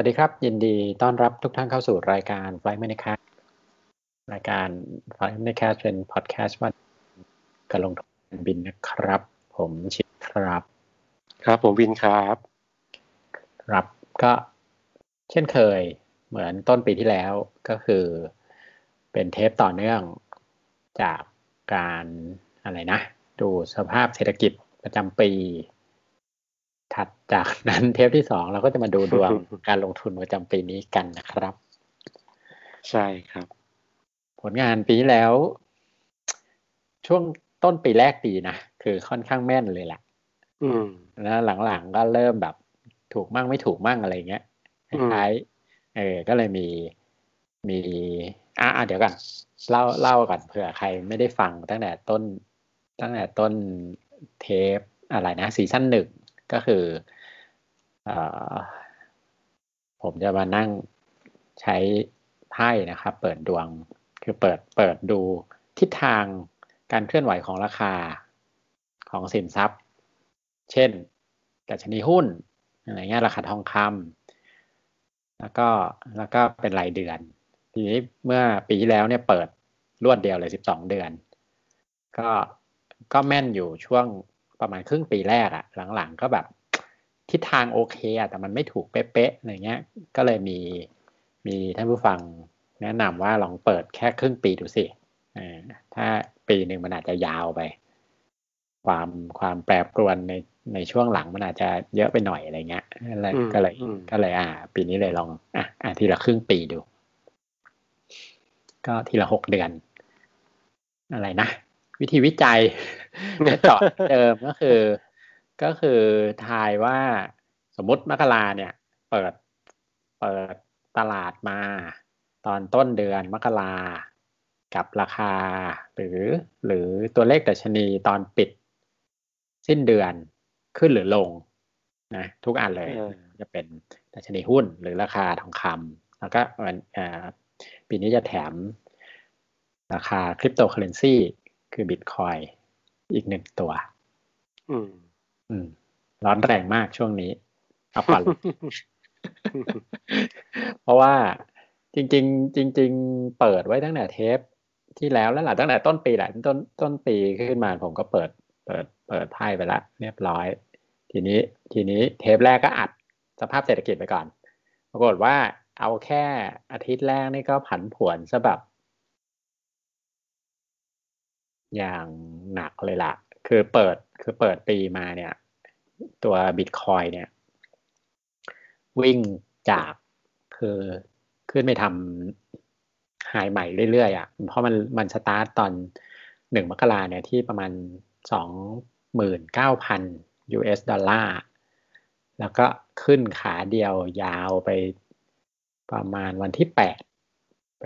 วัสดีครับ ยินดีต้อนรับทุกท่านเข้าสู่รายการ Flight m a n i c a s รายการ Flight m a n i c a s เป็นพอดแคสต์ว่าการลงทุนบินนะครับ ผมชิดครับ ครับผมวินครับครับก็เช่นเคยเหมือนต้นปีที่แล้วก็คือเป็นเทปต่อเนื่องจากการอะไรนะ ดูสภาพเศรษฐกิจประจำปี ถัดจากนั้นเทปที่สองเราก็จะมาดูดวงการลงทุนประจำปีนี้กันนะครับ ใช่ครับ ผลงานปีที่แล้ว ช่วงต้นปีแรกดีนะ คือค่อนข้างแม่นเลยแหละอืมแล้วหลังๆก็เริ่มแบบถูกมั่งไม่ถูกมั่งอะไรเงี้ยคล้ายๆเออ ก็เลยมีมีอะเดี๋ยวก่อนเล่าเล่าก่อนเผื่อใครไม่ได้ฟังตั้งแต่ต้น ตั้งแต่ต้นเทปอะไรนะซีซั่นหนึ่ง ก็คืออผมจะมานั่งใช้ไพ่นะครับ เปิดดวงคือเปิดเปิดดูทิศทางการเคลื่อนไหวของราคาของสินทรัพย์ เช่นดัชนีหุ้นอะไรเงี้ยราคาทองคำแล้วก็แล้วก็เป็นรายเดือน ทีนี้เมื่อปีที่แล้วเนี่ยเปิดรวดเดียวเลยสิบสองเดือน ก็ก็แม่นอยู่ช่วง ประมาณครึ่งปีแรกอะหลังๆก็แบบทิศทางโอเคอะแต่มันไม่ถูกเป๊ะๆอะไรเงี้ย ก็เลยมีมีท่านผู้ฟังแนะนำว่าลองเปิดแค่ครึ่งปีดูสิถ้าปีหนึ่งมันอาจจะยาวไป ความความแปรปรวนในในช่วงหลังมันอาจจะเยอะไปหน่อยอะไรเงี้ยก็เลยก็เลย อ่า ปีนี้เลยลองอะอะทีละครึ่งปีดู ก็ทีละหกเดือน อะไรนะ วิธีวิจัยจะเจาะเดิมก็คือ ก็คือทายว่าสมมติมกราเนี่ย เปิดเปิดตลาดมา ตอนต้นเดือนมกรากับราคา หรือหรือตัวเลขดัชนีตอนปิด สิ้นเดือนขึ้นหรือลงนะทุกอันเลยจะเป็นดัชนีหุ้นหรือราคาทองคำแล้วก็วันปีนี้จะแถมราคาคริปโตเคอเรนซี คือบิตคอยอีกหนึ่งตัว อืม อืม ร้อนแรงมากช่วงนี้เอาปันเพราะว่าจริง ๆ จริง ๆ เปิดไว้ตั้งแต่เทปที่แล้วแล้วหละตั้งแต่ต้นปีแหละต้นต้นปีขึ้นมาผมก็เปิด เปิด เปิดไพ่ไปละเรียบร้อย ทีนี้ ทีนี้เทปแรกก็อัดสภาพเศรษฐกิจไปก่อน ปรากฏว่าเอาแค่อาทิตย์แรกนี่ก็ผันผวนซะแบบ อย่างหนักเลยล่ะ คือเปิดคือเปิดปีมาเนี่ย ตัวบิตคอยเนี่ย วิ่งจากคือขึ้นไปทำหายใหม่เรื่อยๆอะ เพราะมันมันสตาร์ตตอนหนึ่งมกราเนี่ยที่ประมาณสองหมื่นเก้าพัน US ดอลลาร์ แล้วก็ขึ้นขาเดียวยาวไปประมาณวันที่แปดไป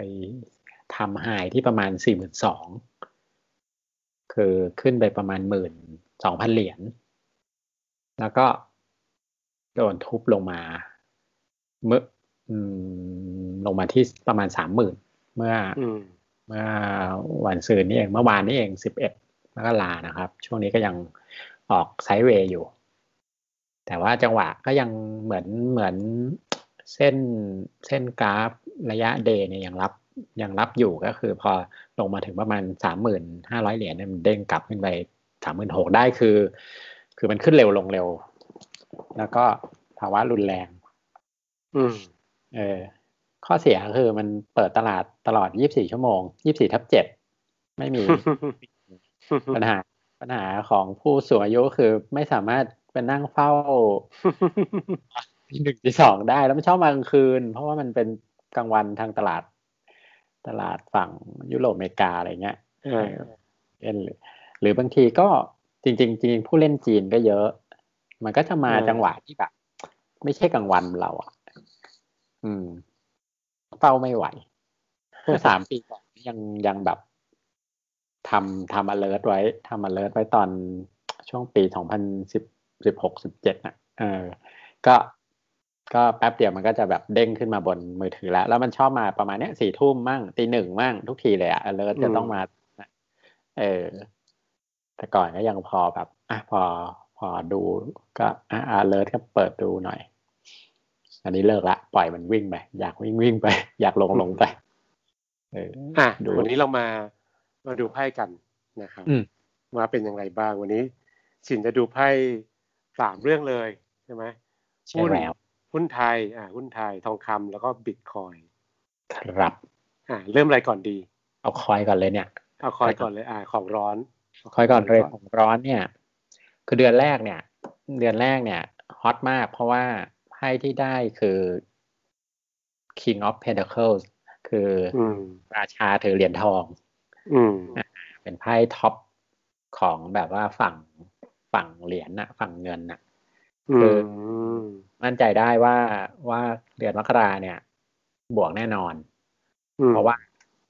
ทำหายที่ประมาณสี่หมื่นสอง คือขึ้นไปประมาณหมื่นสองพันเหรียญแล้วก็โดนทุบลงมา เมื่อลงมาที่ประมาณสามหมื่นเมื่อเมื่อวันซืนนี้เองเมื่อวานนี้เองสิบเอ็ดมกรานะครับ ช่วงนี้ก็ยังออกไซด์เวย์อยู่ แต่ว่าจังหวะก็ยังเหมือนเหมือนเส้นเส้นกราฟระยะเดย์เนี่ยยังรับ ยังรับอยู่ก็คือพอลงมาถึงประมาณสามหมื่นห้าร้อยเหรียญเนี่ยมันเด้งกลับขึ้นไปสามหมื่นหกได้คือ คือมันขึ้นเร็วลงเร็ว แล้วก็ภาวะรุนแรง อืม เออ ข้อเสียคือมันเปิดตลาดตลอดยี่บสี่ชั่วโมงยี่บสี่ทับเจ็ดไม่มีปัญหาปัญหาของผู้สูงอายุคือไม่สามารถไปนั่งเฝ้าหนึ่งที่สองได้แล้วมันชอบมากลางคืน เพราะว่ามันเป็นกลางวันทางตลาด ตลาดฝั่งยุโรปอเมริกาอะไรเงี้ยเล่นหรือบางทีก็จริงๆจริงผู้เล่นจีนก็เยอะ มันก็จะมาจังหวะที่แบบ ไม่ใช่กลางวันเราอะ อืมเฝ้าไม่ไหวเมื่อสามปีก่อนยังยังแบบทำทำ alert ไว้ทำ alert ไว้ตอนช่วงปีสองพันสิบสิบหกสิบเจ็ดนะเออ ก็ ก็แป๊บเดียวมันก็จะแบบเด้งขึ้นมาบนมือถือแล้ว แล้วมันชอบมาประมาณเนี้ยสี่ทุ่มมั่งตีหนึ่งมั่งทุกทีเลยอะ alert จะต้องมา เออ แต่ก่อนก็ยังพอแบบอะพอพอดูก็อะ alert ก็เปิดดูหน่อย อันนี้เลิกละ ปล่อยมันวิ่งไป อยากวิ่งวิ่งไป อยากลงลงไป เอออะดูวันนี้เรามามาดูไพ่กันนะครับอืมว่าเป็นยังไงบ้างวันนี้ สินจะดูไพ่สามเรื่องเลยใช่ไหมใช่แล้ว หุ้นไทยอ่าหุ้นไทยทองคำแล้วก็บิตคอยน์ครับอ่าเริ่มอะไรก่อนดี เอาคอยก่อนเลยเนี่ย เอาคอยก่อนเลยอ่าของร้อน คอยก่อนเลยของร้อนเนี่ย คือเดือนแรกเนี่ย เดือนแรกเนี่ยฮอตมากเพราะว่าไพ่ที่ได้คือ King of Pentacles คืออืมราชาถือเหรียญทองอืมเป็นไพ่ท็อปของแบบว่าฝั่งฝั่งเหรียญน่ะฝั่งเงินน่ะอื คือมมั่นใจได้ว่าว่าเดือนมกราเนี่ย บวกแน่นอนอืมเพราะว่า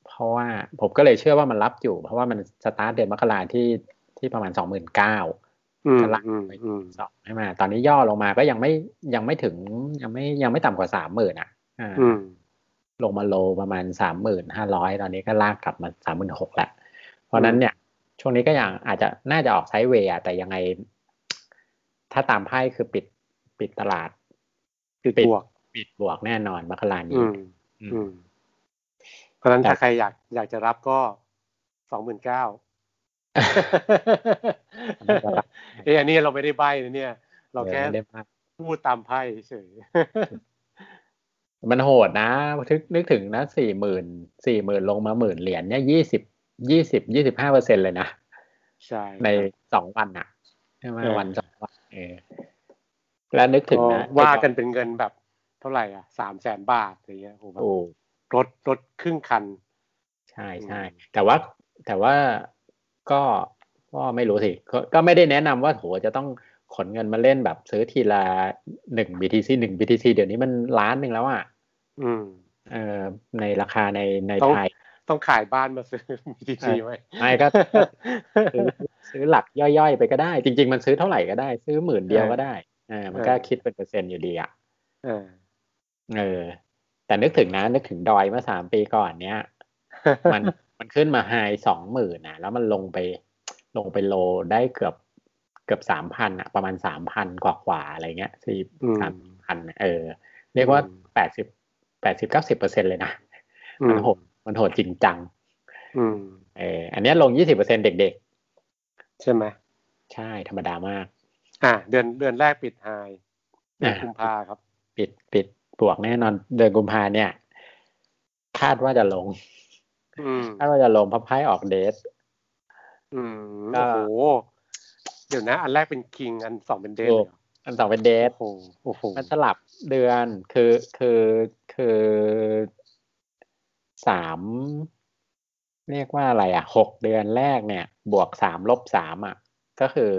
เพราะว่าผมก็เลยเชื่อว่ามันรับอยู่ เพราะว่ามันสตาร์ทเดือนมกราที่ที่ประมาณสองหมื่นเก้าอืมจะลากอืมไปอืมสองใช่ไหมตอนนี้ย่อลงมาก็ยังไม่ยังไม่ถึงยังไม่ยังไม่ต่ำกว่าสามหมื่นอะอ่าอืมลงมาโลประมาณสามหมื่นห้าร้อยตอนนี้ก็ลากกลับมาสามหมื่นหกแล้วเพราะฉะนั้นเนี่ย ช่วงนี้ก็ยังอาจจะน่าจะออกไซด์เวย์อะแต่ยังไง ถ้าตามไพ่คือปิดปิดตลาดปิดปิดบวก ปิดบวกแน่นอนมกรานี้อืมอืมอืมเพราะฉะนั้นแต่ถ้าใครอยากอยากจะรับก็สองหมื่นเก้าเอ้ยอันนี้เราไม่ได้ใบ้นะเนี่ย เราแค่ออไม่ได้มากพูดตามไพ่เฉยมันโหดนะนึกนึกถึงนะสี่หมื่นสี่หมื่นลงมาหมื่นเหรียญเนี่ยยี่สิบยี่สิบยี่สิบห้าเปอร์เซ็นเลยนะ ใช่ ในครับสองวันอะใช่ไหมเออวันสองวัน เออแล้วนึกถึงก็นะว่ากันเป็นเงินแบบเท่าไหร่อะสามแสนบาทอะไรเงี้ยโอ้โหแบบโอ้รถรถครึ่งคัน ใช่ใช่อืมแต่ว่าแต่ว่าก็ก็ไม่รู้สิก็ก็ไม่ได้แนะนำว่าโหจะต้องขนเงินมาเล่นแบบซื้อทีละหนึ่ง BTC หนึ่ง BTC เดี๋ยวนี้มันล้านหนึ่งแล้วอะ อืม เออในราคาในในต้องไทย ต้องขายบ้านมาซื้อ BTG เออไว้ไม่ก็ซื้อซื้อหลักย่อยๆ ไปก็ได้ จริง ๆ มันซื้อเท่าไหร่ก็ได้ ซื้อหมื่นเดียวก็ได้เออมันก็คิดเป็นเปอร์เซ็นต์อยู่ดีอะเออเออ แต่นึกถึงนะนึกถึงดอยเมื่อสามปีก่อนเนี้ยมันมันขึ้นมาไฮสองหมื่นนะแล้วมันลงไปลงไปโลได้เกือบเกือบสามพันอะประมาณสามพันกว่ากว่าๆอะไรเงี้ยสี่อืมสามพันเออ เรียกว่าอืมแปดสิบแปดสิบเก้าสิบเปอร์เซ็นเลยนะอืมันมโหด มันโหดจริงจัง อืมเอออันเนี้ยลงยี่สิบเปอร์เซ็นเด็กใช่ไหมๆใช่ธรรมดามาก อะเดือนเดือนแรกปิดไฮเดือนอ่ากุมภาครับ ปิดปิดบวกแน่นอน เดือนกุมภาเนี่ย คาดว่าจะลงอืมคาดว่าจะลงเพราะไพ่ออกเดทอืมก็โอ้โหเดี๋ยวนะ อันแรกเป็นคิง อันสองเป็นเดทเลยเหรออันสองเป็นเดทโอ้โหโอ้โหมันสลับเดือนคือคือคือ สามเรียกว่าอะไรอะหกเดือนแรกเนี่ย บวกสามลบสามอะ ก็คือ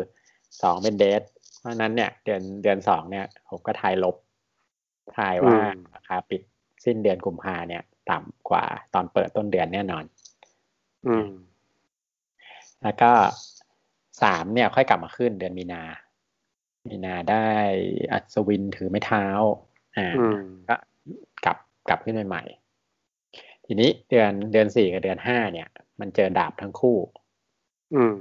สองเป็นเดทเพราะฉะนั้นเนี่ย เดือนเดือนสองเนี่ย ผมก็ทายลบ ทายว่าราคาปิดสิ้นเดือนกุมภาเนี่ย ต่ำกว่าตอนเปิดต้นเดือนแน่นอน อืม แล้วก็สามเนี่ย ค่อยกลับมาขึ้นเดือนมีนา มีนาได้อัศวินถือไม้เท้า อ่าอืมก็กลับกลับขึ้นใหม่ๆ ทีนี้เดือนเดือนสี่กับเดือนห้าเนี่ย มันเจอดาบทั้งคู่ อืม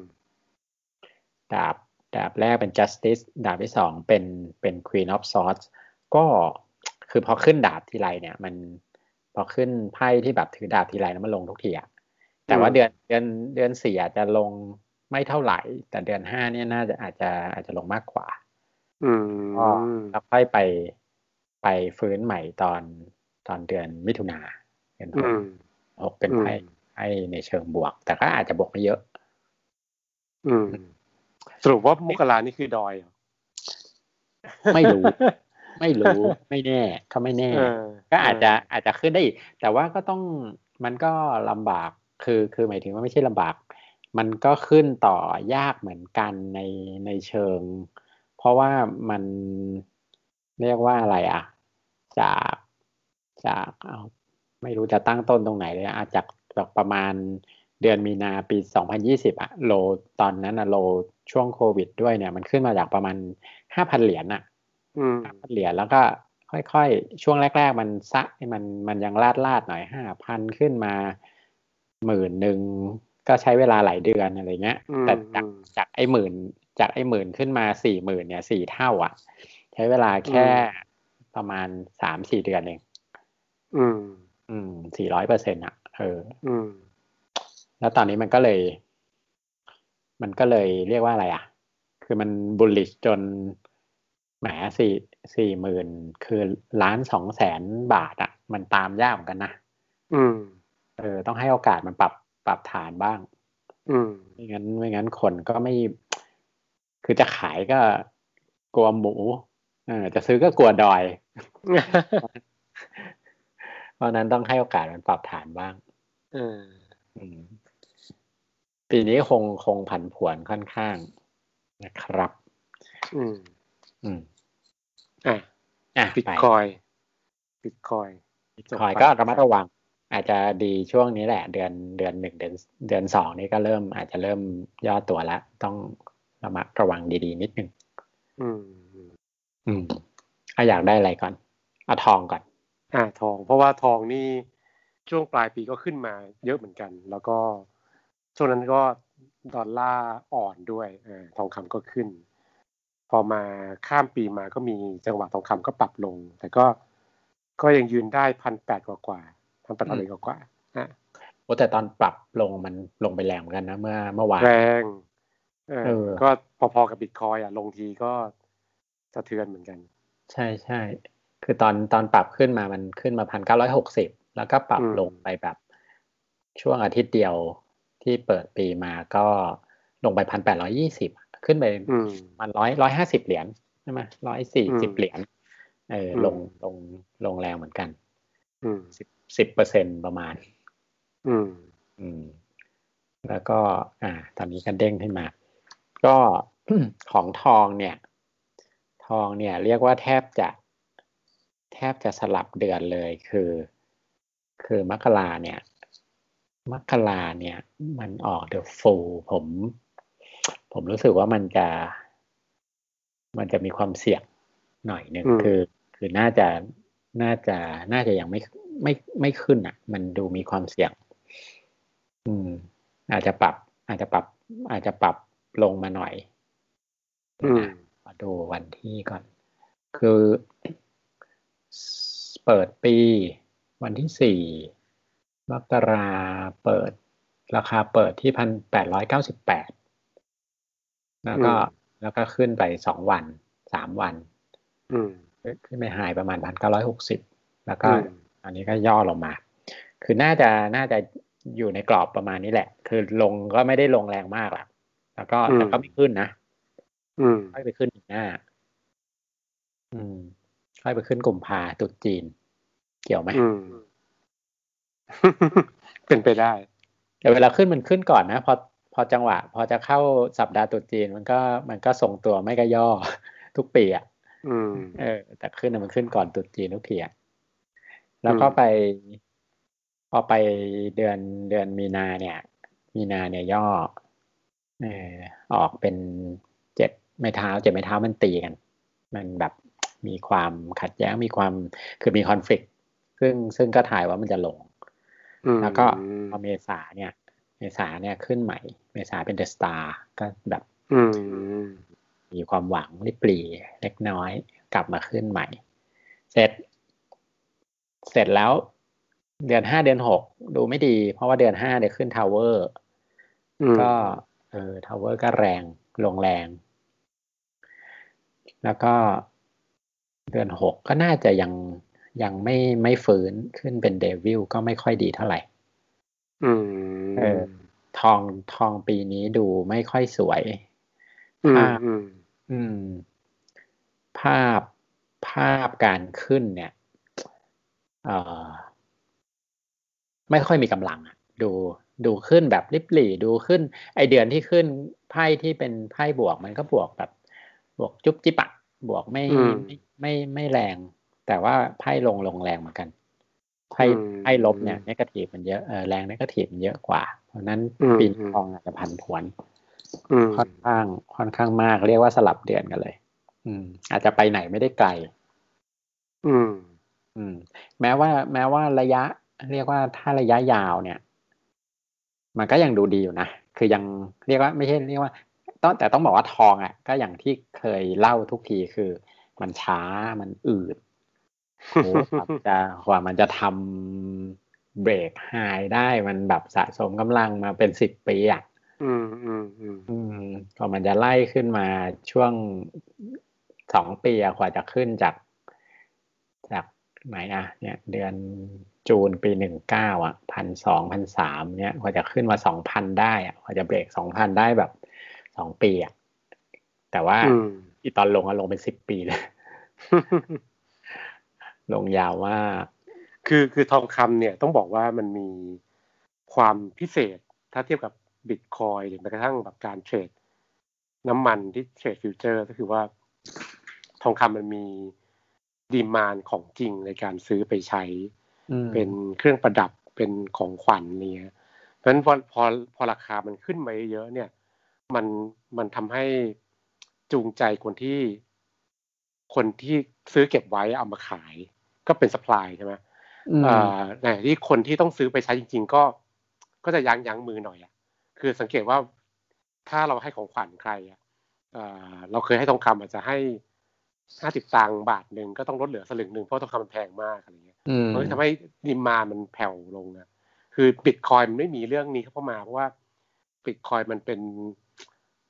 ดาบดาบแรกเป็น justice ดาบที่สองเป็นเป็น queen of swords ก็คือพอขึ้นดาบทีไรเนี่ย มันพอขึ้นไพ่ที่แบบถือดาบทีไรแล้วมันลงทุกทีอะแต่ว่าอืมเดือนเดือนเดือนสี่อาจจะลงไม่เท่าไหร่ แต่เดือนห้าเนี่ยน่าจะอาจจะอาจจะลงมากกว่า อืมก็แล้วค่อยไปไปฟื้นใหม่ตอนตอนเดือนมิถุนา เดือนหอืกมหกเป็นไพ่อืมไพ่ในเชิงบวก แต่ก็อาจจะบวกไม่เยอะ อืม สรุปว่ามกรานี่คือดอยเหรอไม่รู้ ไม่รู้ไม่แน่ก็ไม่แน่เออก็อาจจะอาจจะขึ้นได้อีกแต่ว่าก็ต้องมันก็ลำบากคือคือหมายถึงว่าไม่ใช่ลำบาก มันก็ขึ้นต่อยากเหมือนกันในในเชิง เพราะว่ามันเรียกว่าอะไรอะ จากจากเอา ไม่รู้จะตั้งต้นตรงไหนเลยอาจจากจากประมาณเดือนมีนาปี 2020อะโลตอนนั้นอะโลช่วงโควิดด้วยเนี่ย มันขึ้นมาจากประมาณ 5,000 เหรียญอะอืมเหรียญแล้วก็ค่อยๆ ช่วงแรก ๆ มันซะมันมันยังลาดลาดๆหน่อยห้าพันขึ้นมาหมื่นหนึ่งก็ใช้เวลาหลายเดือนอะไรเงี้ยอืมแต่จากอืมจากไอ้หมื่น จากไอ้หมื่นขึ้นมาสี่หมื่นเนี่ยสี่เท่าอะ ใช้เวลาแค่ประมาณสามสี่เดือนเอง อืม อืมสี่ร้อยเปอร์เซ็นต์อะ เออ อืม แล้วตอนนี้มันก็เลย มันก็เลยเรียกว่าอะไรอะ คือมันบุลลิชจนแหมสี่สี่หมื่นคือล้านสองแสนบาทอะ มันตามยากเหมือนกันนะ อืม เออ ต้องให้โอกาสมันปรับปรับฐานบ้าง อืม ไม่งั้นไม่งั้นคนก็ไม่ คือจะขายก็กลัวหมู เออ จะซื้อก็กลัวดอยเพ ราะฉะนั้นต้องให้โอกาสมันปรับฐานบ้างเอออืมปีนี้คงคงผันผวนค่อนข้างนะครับ อืม อืม อะอะบิตไปคอยบิตคอยคอยก็ระมัดระวัง อาจจะดีช่วงนี้แหละ เดือนเดือนหนึ่งเดือนเดือนสองนี่ก็เริ่ม อาจจะเริ่มย่อตัวแล้วต้องระมัดระวังดีๆนิดนึงอืมอืม อืมอะอยากได้อะไรก่อนเอาทองก่อน อ่าทอง เพราะว่าทองนี่ช่วงปลายปีก็ขึ้นมาเยอะเหมือนกัน แล้วก็ช่วงนั้นก็ดอลลาร์อ่อนด้วยเออทองคำก็ขึ้น พอมาข้ามปีมาก็มีจังหวะทองคำก็ปรับลง แต่ก็ก็ยังยืนได้พันแปดกว่ากว่าพันแปดร้อยกว่ากว่าอะโอ้แต่ตอนปรับลงมันลงไปแรงเหมือนกันนะเมื่อเมื่อวานแรงเออเออก็พอๆกับบิตคอยอะลงทีก็สะเทือนเหมือนกัน ใช่ใช่ คือตอนตอนปรับขึ้นมามันขึ้นมาพันเก้าร้อยหกสิบแล้วก็ปรับอืมลงไปแบบช่วงอาทิตย์เดียวที่เปิดปีมาก็ลงไปพันแปดร้อยี่สิบขึ้นไปอืมมันร้อยร้อยห้าสิบเหรียญใช่ไหมร้อยสี่อืสิบมเหรียญเอออมลงลงลงแรงเหมือนกันอืมสิบสิบเปอร์เซ็นประมาณ อืม อืม แล้วก็ อ่า ตอนนี้ก็เด้งขึ้นมา ก็ของทองเนี่ย ทองเนี่ย เรียกว่าแทบจะ แทบจะสลับเดือนเลยคือ คือมกราเนี่ยมกราเนี่ย มันออกเดอะฟูผม ผมรู้สึกว่ามันจะ มันจะมีความเสี่ยงหน่อยหนึ่งอืมคือ คือน่าจะน่าจะน่าจะยังไม่ไม่ไม่ขึ้นอะ มันดูมีความเสี่ยง อืม อาจจะปรับ อาจจะปรับ อาจจะปรับลงมาหน่อย อืมมาดูวันที่ก่อน คือ เปิดปีวันที่สี่มกราเปิดราคาเปิดที่พันแปดร้อยเก้าสิบแปดแล้วก็อืมแล้วก็ขึ้นไปสองวันสามวันอืมขึ้นไปหายประมาณพันเก้าร้อยหกสิบแล้วก็อืมอันนี้ก็ย่อลงมา คือน่าจะน่าจะอยู่ในกรอบประมาณนี้แหละ คือลงก็ไม่ได้ลงแรงมากหรอกแล้วก็แต่ก็ไม่ขึ้นนะอืมค่อยไปขึ้นอีกหน้า อืม ค่อยไปขึ้นกลุ่มพาตรุษจีน เกี่ยวไหมอืมเป็นไปได้ แต่เวลาขึ้นมันขึ้นก่อนนะ พอพอจังหวะ พอจะเข้าสัปดาห์ตรุษจีน มันก็มันก็ส่งตัวไม่ก็ย่อทุกปีอะอืมเออ แต่ขึ้นน่ะมันขึ้นก่อนตรุษจีนทุกทีอะแล้วก็อืมไปพอไปเดือนเดือนมีนาเนี่ย มีนาเนี่ยย่อเออออกเป็นเจ็ดไม้เท้าเจ็ดไม้เท้ามันตีกัน มันแบบ มีความขัดแย้งมีความคือมีคอนฟ lict ซึ่งซึ่งก็ถ่ายว่ามันจะลงอืมแล้วก็พอเมษาเนี่ย เมษาเนี่ยขึ้นใหม่ เมษาเป็นเดอะสตาร์ก็แบบอืมมีความหวังริบหรี่เล็กน้อยกลับมาขึ้นใหม่ เสร็จ เสร็จแล้วเดือนห้าเดือนหกดูไม่ดี เพราะว่าเดือนห้าเนี่ยขึ้น Tower อืมก็ เออ Tower ก็แรงลงแรง แล้วก็ เดือนหกก็น่าจะยังยังไม่ไม่ฟื้นขึ้นเป็น Devil ก็ไม่ค่อยดีเท่าไหร่ อืม เออ ทองทองปีนี้ดูไม่ค่อยสวยอืมภาพอืมอืม ภาพภาพการขึ้นเนี่ย เอ่อไม่ค่อยมีกำลังอะดูดูขึ้นแบบริบหรี่ดูขึ้น ไอเดือนที่ขึ้นไพ่ที่เป็นไพ่บวกมันก็บวกแบบ บวกจุ๊บจิ๊บอะบวกไม่อืม ไม่ไม่ไม่แรง แต่ว่าไพ่ลงลงแรงเหมือนกันไพ่อืมไพ่ลบเนี่ยนกาทีฟมันเยอะเออแรงนกาทีฟมันเยอะกว่า เพราะฉะนั้นอืมปีนี้อืมทองอาจจะพันผวนอืมค่อนข้างค่อนข้างมาก เรียกว่าสลับเดือนกันเลย อืม อาจจะไปไหนไม่ได้ไกล อืม อืม แม้ว่า แม้ว่าระยะ เรียกว่าถ้าระยะยาวเนี่ย มันก็ยังดูดีอยู่นะคือยังเรียกว่าไม่ใช่เรียกว่าต้องแต่ต้องบอกว่าทองอะ ก็อย่างที่เคยเล่าทุกทีคือ มันช้ามันอืดโอ้กว่าจะกว่ามันจะทำเบรกไฮได้มันแบบสะสมกำลังมาเป็นสิบปีอะอืมอืมอืมอืมกว่ามันจะไล่ขึ้นมาช่วงสองปีอะกว่าจะขึ้นจาก จากไหนอะเนี่ย เดือนจูนปีหนึ่งเก้าอะพันสองพันสามเนี่ยกว่าจะขึ้นมาสองพันได้อะกว่าจะเบรกสองพันได้แบบสองปีอะแต่ว่า อืมอีตอนลงอะลงเป็นสิบปีเลย ลงยาวมากคือคือทองคำเนี่ยต้องบอกว่ามันมีความพิเศษ ถ้าเทียบกับบิตคอยหรือแม้กระทั่งแบบการเทรดน้ำมันที่เทรดฟิวเจอร์ ก็คือว่าทองคำมันมี demand ของจริงในการซื้อไปใช้อืมเป็นเครื่องประดับเป็นของขวัญเนี่ยเพราะฉะนั้นพอพอพอราคามันขึ้นมาเยอะๆเนี่ย มันมันทำให้ จูงใจคนที่ คนที่ซื้อเก็บไว้เอามาขาย ก็เป็นสป라이ใช่ไหมอืมอ่าในขณะที่คนที่ต้องซื้อไปใช้จริง ๆ ก็ ก็จะยั้งยั้งมือหน่อยอะ คือสังเกตว่าถ้าเราให้ของขวัญใครอะอ่าเราเคยให้ทองคำอาจจะให้ห้าสิบตังค์บาทหนึ่งก็ต้องลดเหลือสลึงหนึ่งเพราะทองคำมันแพงมากอะไรเงี้ยอืมมันก็ทำให้ดิมานมันแผ่วลงนะคือบิตคอยมันไม่มีเรื่องนี้เข้ามาเพราะว่าบิตคอยมันเป็น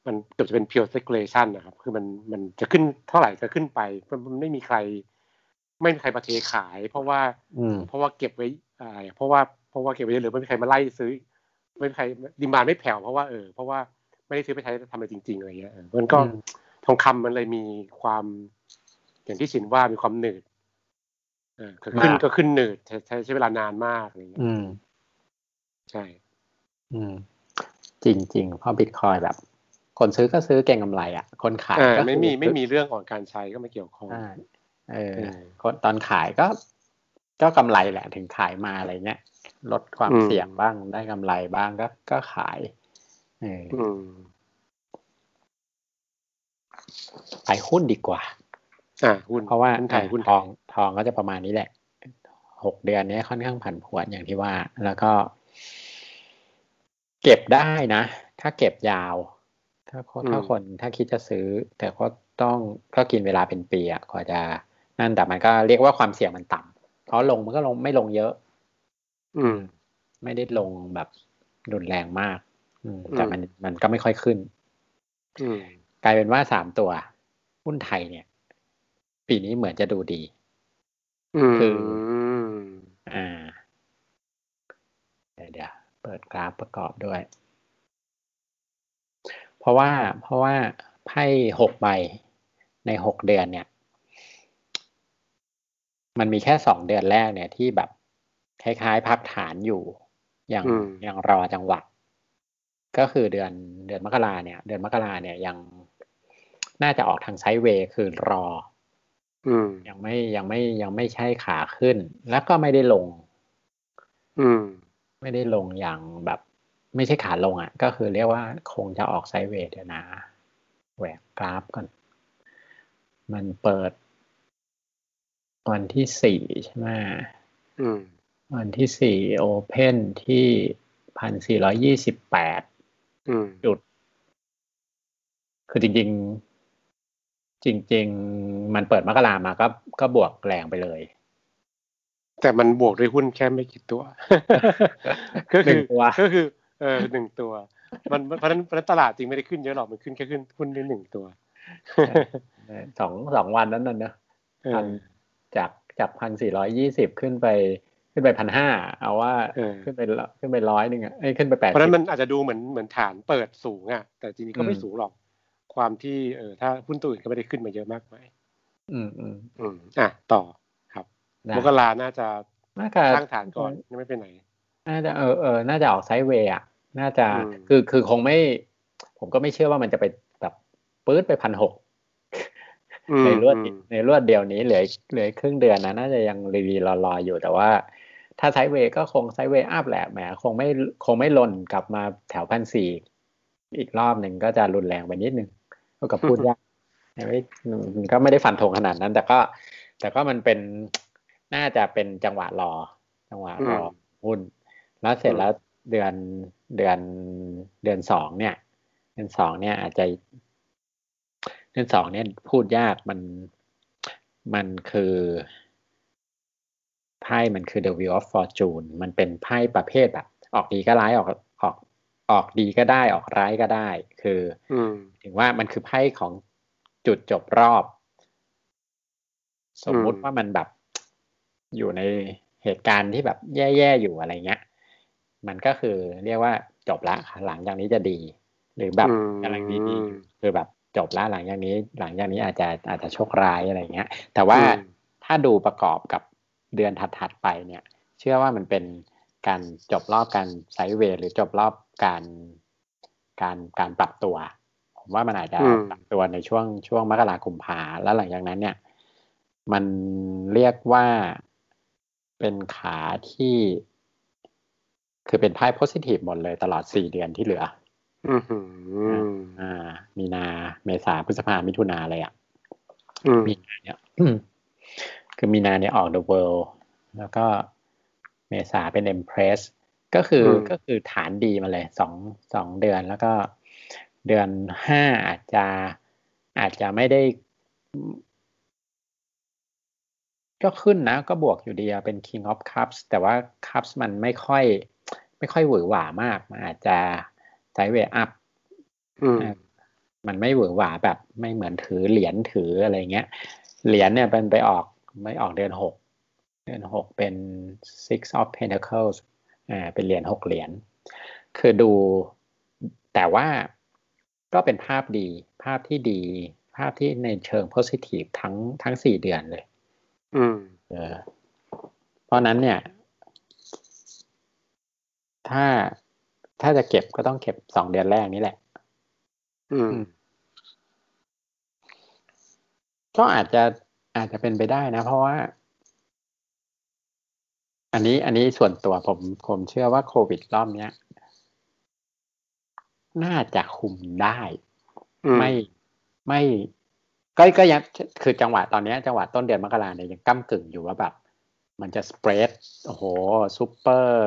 มันเกือบจะเป็น pure speculation นะครับ คือมันมันจะขึ้นเท่าไหร่ก็ขึ้นไปมันมันไม่มีใคร ไม่มีใครมาเทขาย เพราะว่าอืมเพราะว่าเก็บไว้อะไรเพราะว่าเพราะว่าเก็บไว้เยอะหรือไม่มีใครมาไล่ซื้อ ไม่มีใครดิมานไม่แผ่วเพราะว่าเออเพราะว่าไม่ได้ซื้อไปใช้ทำอะไรจริง ๆอะไรเงี้ยเออมันก็อืมทองคำมันเลยมีความ อย่างที่ชินว่ามีความหนืดเออคือขึ้นมากก็ขึ้นหนืดใช้ใช้ใช้เวลานานมากอะไรเงี้ยอืมใช่ อืมจริงจริง ๆ เพราะบิตคอยแบบ คนซื้อก็ซื้อเก่งกำไรอะ คนขายอ่าก็คือไม่มีไม่มีเรื่องของการใช้ก็ไม่เกี่ยวข้องใช่เออเออคนตอนขายก็ ก็กำไรแหละถึงขายมาอะไรเงี้ยลดความอืมเสี่ยงบ้างได้กำไรบ้างก็ก็ขายเอออืมไปหุ้นดีกว่า อ่าหุ้นเพราะว่าหุ้นไทยอะหุ้นทไทองยทองก็จะประมาณนี้แหละหกเดือนนี้ค่อนข้างผันผวนอย่างที่ว่า แล้วก็ เก็บได้นะ ถ้าเก็บยาว ถ้าคนถ้าคนถ้าคิดจะซื้อ แต่ก็ต้องก็กินเวลาเป็นปีอะกว่าจะนั่นแต่มันก็เรียกว่าความเสี่ยงมันต่ำเพราะลงมันก็ลงไม่ลงเยอะ อืม ไม่ได้ลงแบบรุนแรงมาก อืม แต่อืมมันมันก็ไม่ค่อยขึ้น อืม กลายเป็นว่าสามตัวหุ้นไทยเนี่ย ปีนี้เหมือนจะดูดีอืมคืออ่าเดี๋ยวเดี๋ยวเปิดกราฟประกอบด้วย เพราะว่าเพราะว่าไพ่หกใบในหกเดือนเนี่ย มันมีแค่สองเดือนแรกเนี่ยที่แบบคล้ายๆ พักฐานอยู่อย่างอืมอย่างรอจังหวะก็คือเดือนเดือนมกราเนี่ย เดือนมกราเนี่ยยังน่าจะออกทางไซด์เวย์คือรออืมยังไม่ยังไม่ยังไม่ใช่ขาขึ้น แล้วก็ไม่ได้ลง อืม ไม่ได้ลงอย่างแบบ ไม่ใช่ขาลงอะ ก็คือเรียกว่าคงจะออกไซด์เวย์เดี๋ยวนะแหวกกราฟก่อน มันเปิด วันที่สี่ใช่ไหมอืมวันที่สี่โอเพนที่พันสี่ร้อยี่สิบแปดอืมจุด คือจริง ๆ จริง ๆ มันเปิดมกรามาก็ก็บวกแรงไปเลยแต่มันบวกด้วยหุ้นแค่ไม่กี่ตัว ก็หนึ่คืงอตัวก็คือ เออหนึ่งตัว มันมันเพราะฉะนั้นเพราะฉะนั้นตลาดจริงไม่ได้ขึ้นเยอะหรอกมันขึ้นแค่ขึ้นหุ้นได้หนึ่งตัวสองสองวันนั้นน่ะเนอะเอพัอนจากจากพันสี่ร้อยยี่สิบขึ้นไปขึ้นไปพันห้าเอาว่าเออขึ้นไปละขึ้นไปร้อยหนึ่งอะเอ้ยขึ้นไปแปดเพราะฉะสินั้บนมันอาจจะดูเหมือนเหมือนฐานเปิดสูงอะ แต่จริงๆก็ไม่อืมสูงหรอก ความที่เออถ้าหุ้นตัวอื่นก็ไม่ได้ขึ้นมาเยอะมากมายอืมอืมอืมอะต่อครับได้มกราน่าจะน่าจะสร้างฐานก่อนยังไม่ไปไหนน่าจะเออเออน่าจะออกไซด์เวย์อะ น่าจะอืมคือคือคงไม่ ผมก็ไม่เชื่อว่ามันจะไปแบบปื๊ดไปพันหกอืมในรวดอืมในรวดเดียวนี้เหลือเหลือครึ่งเดือนนะน่าจะยังรีรีรอรออยู่แต่ว่า ถ้าไซด์เวย์ก็คงไซด์เวย์อัพแหละแหมคงไม่คงไม่หล่นกลับมาแถวพันสี่อีกรอบหนึ่งก็จะรุนแรงไปนิดนึงเท่ากับพูดยากไม่มันก็ไม่ได้ฟันธงขนาดนั้น แต่ก็ แต่ก็มันเป็นน่าจะเป็นจังหวะรอ จังหวะรอหุ้น แล้วเสร็จแล้วเดือน เดือนเดือนสองเนี่ย เดือนสองเนี่ยอาจจะเดือนสองเนี่ยพูดยากมันมันคือไพ่มันคือ The Wheel of Fortune มันเป็นไพ่ประเภทแบบ ออกดีก็ร้ายออกออกออกดีก็ได้ออกร้ายก็ได้ คืออืมถึงว่ามันคือไพ่ของจุดจบรอบ สมมุติอืมว่ามันแบบอยู่ในเหตุการณ์ที่แบบแย่ๆอยู่อะไรเงี้ย มันก็คือเรียกว่าจบละหลังจากนี้จะดี หรือแบบอืมกำลังดีๆอยู่คือแบบจบละหลังจากนี้ หลังจากนี้อาจจะอาจจะโชคร้ายอะไรเงี้ย แต่ว่าอืมถ้าดูประกอบกับเดือนถัดๆไปเนี่ย เชื่อว่ามันเป็นการจบรอบการไซด์เวย์หรือจบรอบการการการปรับตัว ผมว่ามันอาจจะอืมปรับตัวในช่วงช่วงมกราคมพาแล้วหลังจากนั้นเนี่ย มันเรียกว่าเป็นขาที่ คือเป็นไพ่ positive หมดเลยตลอดสี่เดือนที่เหลืออืมอืมอ่า มีนา เมษาพฤษภามิถุนาเลยอะอืมมีนาเนี่ยคือมีนาเนี่ยออก The World แล้วก็เมษาเป็น Empress ก็คืออมก็คือฐานดีมาเลยสองสองเดือนแล้วก็เดือนห้าอาจจะอาจจะไม่ได้ ก็ขึ้นนะ ก็บวกอยู่ดีอะเป็น King of Cups แต่ว่า Cups มันไม่ค่อย ไม่ค่อยหวือหวามาก มันอาจจะไซด์เวย์อัพอืมมันไม่หวือหวาแบบไม่เหมือนถือเหรียญถืออะไรเงี้ย เหรียญเนี่ยเป็นไปออกไม่ออกเดือนหกเดือนหกเป็น six of pentacles อ่าเป็นเหรียญหกเหรียญคือดูแต่ว่าก็เป็นภาพดีภาพที่ดี ภาพที่ในเชิง positive ทั้งทั้งสี่เดือนเลย อืมเออเพราะนั้นเนี่ย ถ้าถ้าจะเก็บก็ต้องเก็บสองเดือนแรกนี้แหละ อืม ก็อาจจะอาจจะเป็นไปได้นะ เพราะว่า อันนี้อันนี้ส่วนตัวผมผมเชื่อว่าโควิดรอบเนี้ย น่าจะคุมได้อืมไม่ไม่ก็ก็ยังคือจังหวะตอนเนี้ยจังหวะต้นเดือนมกราเนี่ยยังก้ากึ่งอยู่ว่าแบบ มันจะสเปรดโอ้โหซูเปอร์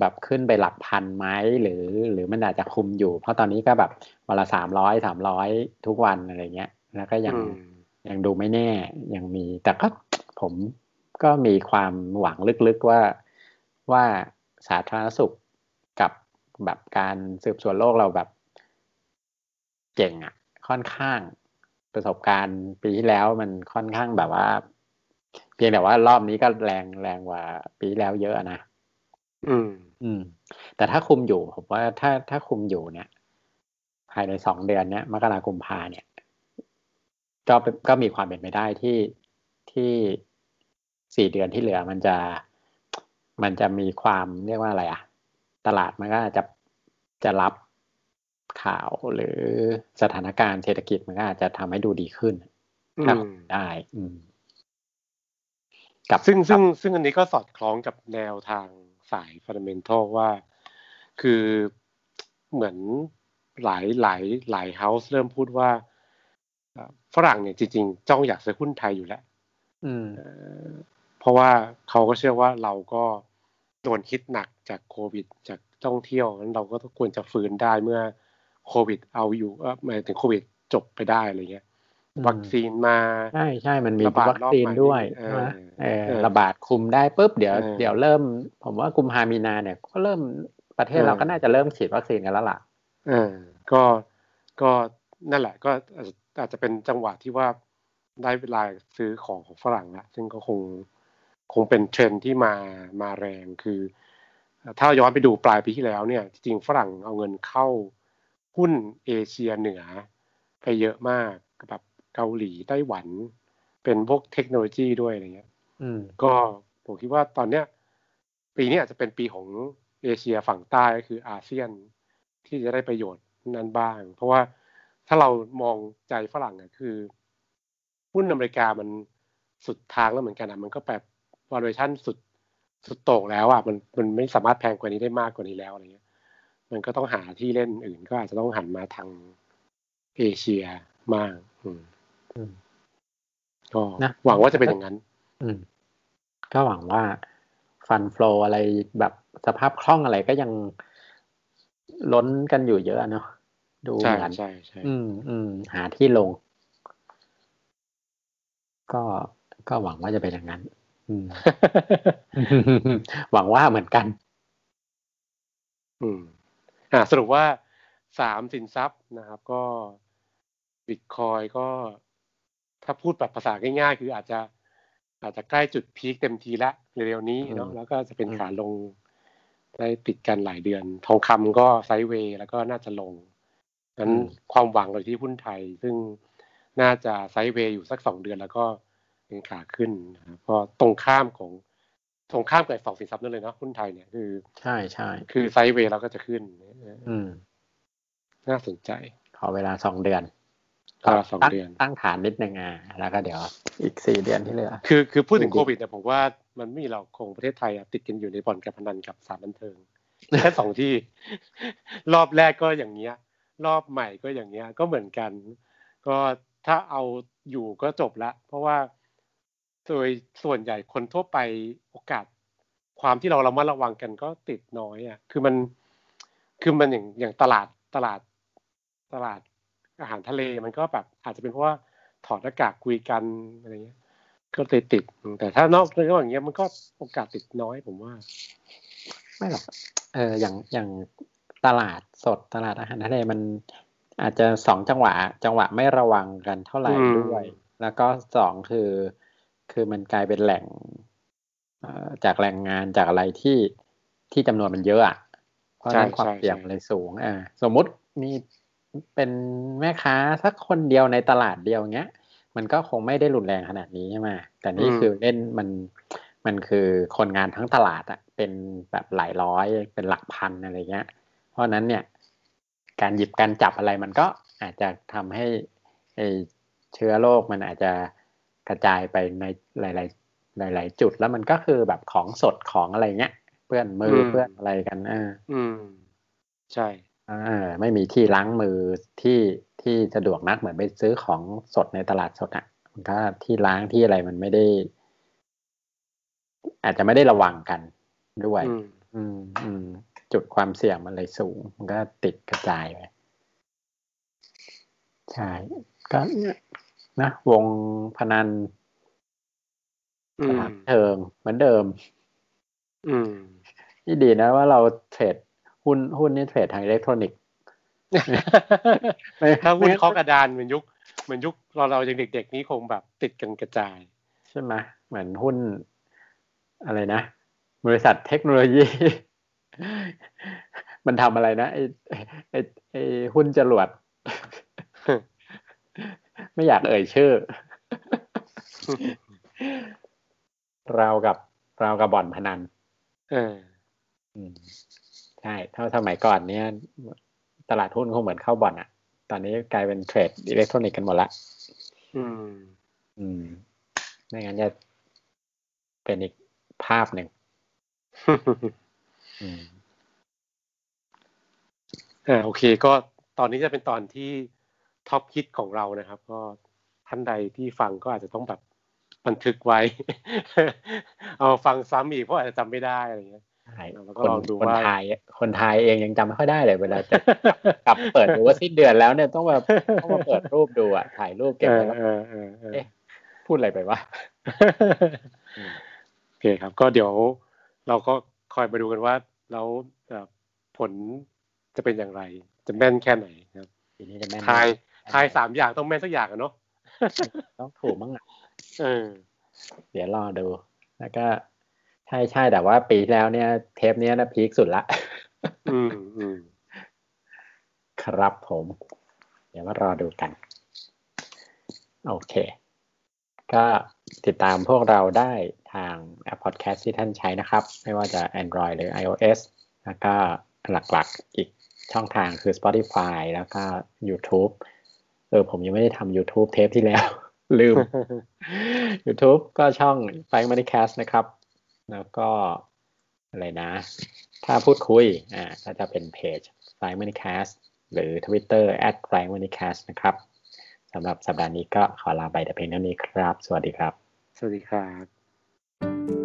แบบขึ้นไปหลักพันไหมหรือ หรือมันอาจจะคุมอยู่ เพราะตอนนี้ก็แบบวันละสามร้อยสามร้อยทุกวันอะไรเงี้ย แล้วก็ยังอืมยังดูไม่แน่ยังมี แต่ก็ผมก็มีความหวังลึกๆว่าว่าสาธารณสุขกับแบบการสืบสวนโรคเราแบบเก่งอะ ค่อนข้างประสบการณ์ปีที่แล้วมันค่อนข้างแบบว่า เพียงแต่ว่ารอบนี้ก็แรงแรงกว่าปีที่แล้วเยอะนะ อืม อืม แต่ถ้าคุมอยู่ผมว่าถ้าถ้าคุมอยู่เนี่ย ภายในสองเดือนเนี้ยมกราคมพาเนี่ย ก็เป็นก็มีความเป็นไปได้ที่ที่สี่เดือนที่เหลือมันจะ มันจะมีความเรียกว่าอะไรอะตลาดมันก็อาจจะจะรับข่าวหรือสถานการณ์เศรษฐกิจมันก็อาจจะทำให้ดูดีขึ้นอืถ้ามคุมได้ อืม กับซึ่งกับซึ่งซึ่งอันนี้ก็สอดคล้องกับแนวทางสายฟันเดเมนทัลว่า คือเหมือนหลายหลายหลายเฮาส์เริ่มพูดว่าเอ่อฝรั่งเนี่ยจริงๆจ้องอยากซื้อหุ้นไทยอยู่แล้วอืมเอ่อเพราะว่าเขาก็เชื่อว่าเราก็โดนฮิตหนักจากโควิด จากท่องเที่ยวนั้นเราก็ต้องควรจะฟื้นได้เมื่อโควิดเอาอยู่เออหมายถึงโควิดจบไปได้อะไรเงี้ยอืม วัคซีนมา ใช่ใช่มันมีระบาดวัคซีนด้วยรอบใหม่ใช่ไหมเอเอออเออระบาดคุมได้ปุ๊บเดี๋ยวเออเดี๋ยวเริ่ม ผมว่ากุมภามีนาเนี่ย ก็เริ่มประเทศเออเราก็น่าจะเริ่มฉีดวัคซีนกันแล้วล่ะเออก็ก็นั่นแหละ ก็อาจจะอาจจะเป็นจังหวะที่ว่าได้เวลาซื้อของของฝรั่งละซึ่งก็คงคงเป็นเทรนด์ที่มามาแรงคือ ถ้าย้อนไปดูปลายปีที่แล้วเนี่ย จริงๆฝรั่งเอาเงินเข้าหุ้นเอเชียเหนือไปเยอะมากแบบ เกาหลีไต้หวัน เป็นพวกเทคโนโลยีด้วยอะไรเงี้ยอืมก็ผมคิดว่าตอนเนี้ย ปีนี้อาจจะเป็นปีของเอเชียฝั่งใต้ก็คืออาเซียนที่จะได้ประโยชน์นั้นบ้าง เพราะว่าถ้าเรามองใจฝรั่งอะคือหุ้นอเมริกามันสุดทางแล้วเหมือนกันอะมันก็แบบ valuation สุดสุดโต่งแล้วอะมันมันไม่สามารถแพงกว่านี้ได้มากกว่านี้แล้วอะไรเงี้ย มันก็ต้องหาที่เล่นอื่นก็อาจจะต้องหันมาทางเอเชียมาก อืมอืม ก็นะหวังว่าจะเป็นอย่างนั้น อืม ก็หวังว่าฟันฟลออะไรแบบสภาพคล่องอะไรก็ยังล้นกันอยู่เยอะเนาะดูใช่เหมือนใช่ใช่อืมอืมหาที่ลง ก็ก็หวังว่าจะเป็นอย่างนั้น อืม หวังว่าเหมือนกัน อืม อ่าสรุปว่าสามสินทรัพย์นะครับ ก็บิตคอยก็ ถ้าพูดแบบภาษาง่ายๆ คืออาจจะอาจจะใกล้จุดพีคเต็มทีละเร็วๆนี้เนาะอืมแล้วก็จะเป็นอืมขาลงได้ติดกันหลายเดือน ทองคำก็ไซด์เวย์แล้วก็น่าจะลงนั้นความหวังเราอยู่ที่หุ้นไทย ซึ่งน่าจะไซด์เวย์อยู่สักสองเดือนแล้วก็เป็นขาขึ้นนะครับก็ตรงข้ามของตรงข้ามกับสองสินทรัพย์นั่นเลยเนาะหุ้นไทยเนี่ยคือ ใช่ใช่คือไซด์เวย์เราก็จะขึ้น อืม น่าสนใจ ขอเวลาสองเดือน เวลาสองตั้เดือนตั้งฐานนิดนึงอะแล้วก็เดี๋ยวอีกสี่เดือนที่เหลือ คือคือพูดถึงจริงๆโควิดเนี่ยผมว่ามันไม่มีเราคงประเทศไทยอะติดกันอยู่ในบ่อนการพนันกับสถานบันเทิงแค่สองที่ รอบแรกก็อย่างเงี้ย รอบใหม่ก็อย่างเงี้ย ก็เหมือนกัน ก็ถ้าเอาอยู่ก็จบละ เพราะว่าโดยส่วนใหญ่คนทั่วไปโอกาส ความที่เราระมัดระวังกันก็ติดน้อยอะ คือมันคือมันอย่างอย่างตลาดตลาดตลาด อาหารทะเลมันก็แบบอาจจะเป็นเพราะว่าถอดหน้ากากคุยกันอะไรเงี้ย ก็เลยติด แต่ถ้านอกระหว่างเงี้ยมันก็โอกาสติดน้อยผมว่า ไม่หรอกเอออย่างอย่างตลาดสดตลาดอาหารทะเลมันอาจจะสองจังหวะ จังหวะไม่ระวังกันเท่าไหร่อืมด้วย แล้วก็สองคือ คือมันกลายเป็นแหล่งเอ่อจากแรงงานจากอะไรที่ที่จำนวนมันเยอะอะเพราะฉะนั้นใช่ความใช่เสี่ยงใช่มันเลยสูง อ่า สมมุติมี เป็นแม่ค้าสักคนเดียวในตลาดเดียวเงี้ย มันก็คงไม่ได้รุนแรงขนาดนี้ใช่ไหมแต่นี่อืมคือเล่นมันมันคือคนงานทั้งตลาดอะเป็นแบบหลายร้อยเป็นหลักพันอะไรเงี้ย เพราะฉะนั้นเนี่ย การหยิบการจับอะไรมันก็อาจจะทำให้ไอเชื้อโรคมันอาจจะกระจายไปในหลาย ๆ หลาย ๆ จุดแล้วมันก็คือแบบของสดของอะไรเงี้ยเปื้อนมืออมเปื้อนอะไรกันอ่าอืม ใช่ อ่าไม่มีที่ล้างมือที่ที่สะดวกนักเหมือนไปซื้อของสดในตลาดสดอะมันก็ที่ล้างที่อะไรมันไม่ได้ อาจจะไม่ได้ระวังกันด้วย อืม อืมอืมจุดความเสี่ยงมันเลยสูง มันก็ติดกระจายไปใช่ ก็เนี่ยนะวงพนันอืสมถานบันเทิงเหมือนเดิม อืมนี่ดีนะว่าเราเทรด หุ้นหุ้นนี่เทรดทางอิเล็กทรอนิกส์ไม่ถ้าหุ้นไม่เคอกระดานเหมือนยุคเหมือนยุคเราเรายังเด็กๆ นี่คงแบบติดกันกระจาย ใช่ไหมเหมือนหุ้นอะไรนะ บริษัทเทคโนโลยี มันทำอะไรนะไอ้ไอ้ไอ้หุ้นจรวด ไม่อยากเอ่ยชื่อ เรากับเรากับบ่อนพนัน เอออืมใช่เท่าสมัยก่อนเนี่ยตลาดหุ้นคงเหมือนเข้าบ่อนอะตอนนี้กลายเป็นเทรดอิเล็กทรอนิกส์กันหมดละอืม อืมไม่งั้นจะเป็นอีกภาพหนึ่งอืมอ่าโอเค ก็ตอนนี้จะเป็นตอนที่ท็อปฮิตของเรานะครับ ก็ท่านใดที่ฟังก็อาจจะต้องแบบบันทึกไว้ เอาฟังซ้ำอีกเพราะอาจจะจำไม่ได้อะไรเงี้ย ใช่แล้วก็คนลองดูคนว่าไทยคนไทยเองยังจำไม่ค่อยได้เลยเวลาจะกลับเปิดดูว่าสิ้นเดือนแล้วเนี่ยต้องมาต้องมาเปิดรูปดูอะถ่ายรูปเก็บเอไว้อแล้วเออเออเออเอ๊ะพูดอะไรไปวะอืมโอเคครับ ก็เดี๋ยวเราก็คอยมาดูกันว่าแล้วเอ่อผลจะเป็นอย่างไร จะแม่นแค่ไหนนะครับทีนี้จะแม่นทายทายสามอย่างต้องแม่นสักอย่างอะเนาะต้องถูกมั้งอะเออ เดี๋ยวรอดูแล้วก็ ใช่ใช่แต่ว่าปีที่แล้วเนี่ย เทปเนี้ยนะพีคสุดละ อืมอืมครับผม เดี๋ยวมารอดูกัน โอเค ก็ติดตามพวกเราได้ทางแอปพอดแคสต์ที่ท่านใช้นะครับ ไม่ว่าจะ Android หรือ iOS แล้วก็หลักๆอีกช่องทางคือ Spotify แล้วก็ YouTube เออผมยังไม่ได้ทำ YouTube เทปที่แล้ว ลืม YouTube ก็ช่อง f i ฟ e Money Cast นะครับ แล้วก็อะไรนะ ถ้าพูดคุยอ่าก็จะเป็นเพจ f i ฟ e Money Cast หรือ Twitter at f i ฟ e Money Cast นะครับสำหรับสัปดาห์นี้ก็ขอลาไปแต่เพียงเท่านี้ครับ สวัสดีครับ สวัสดีครับ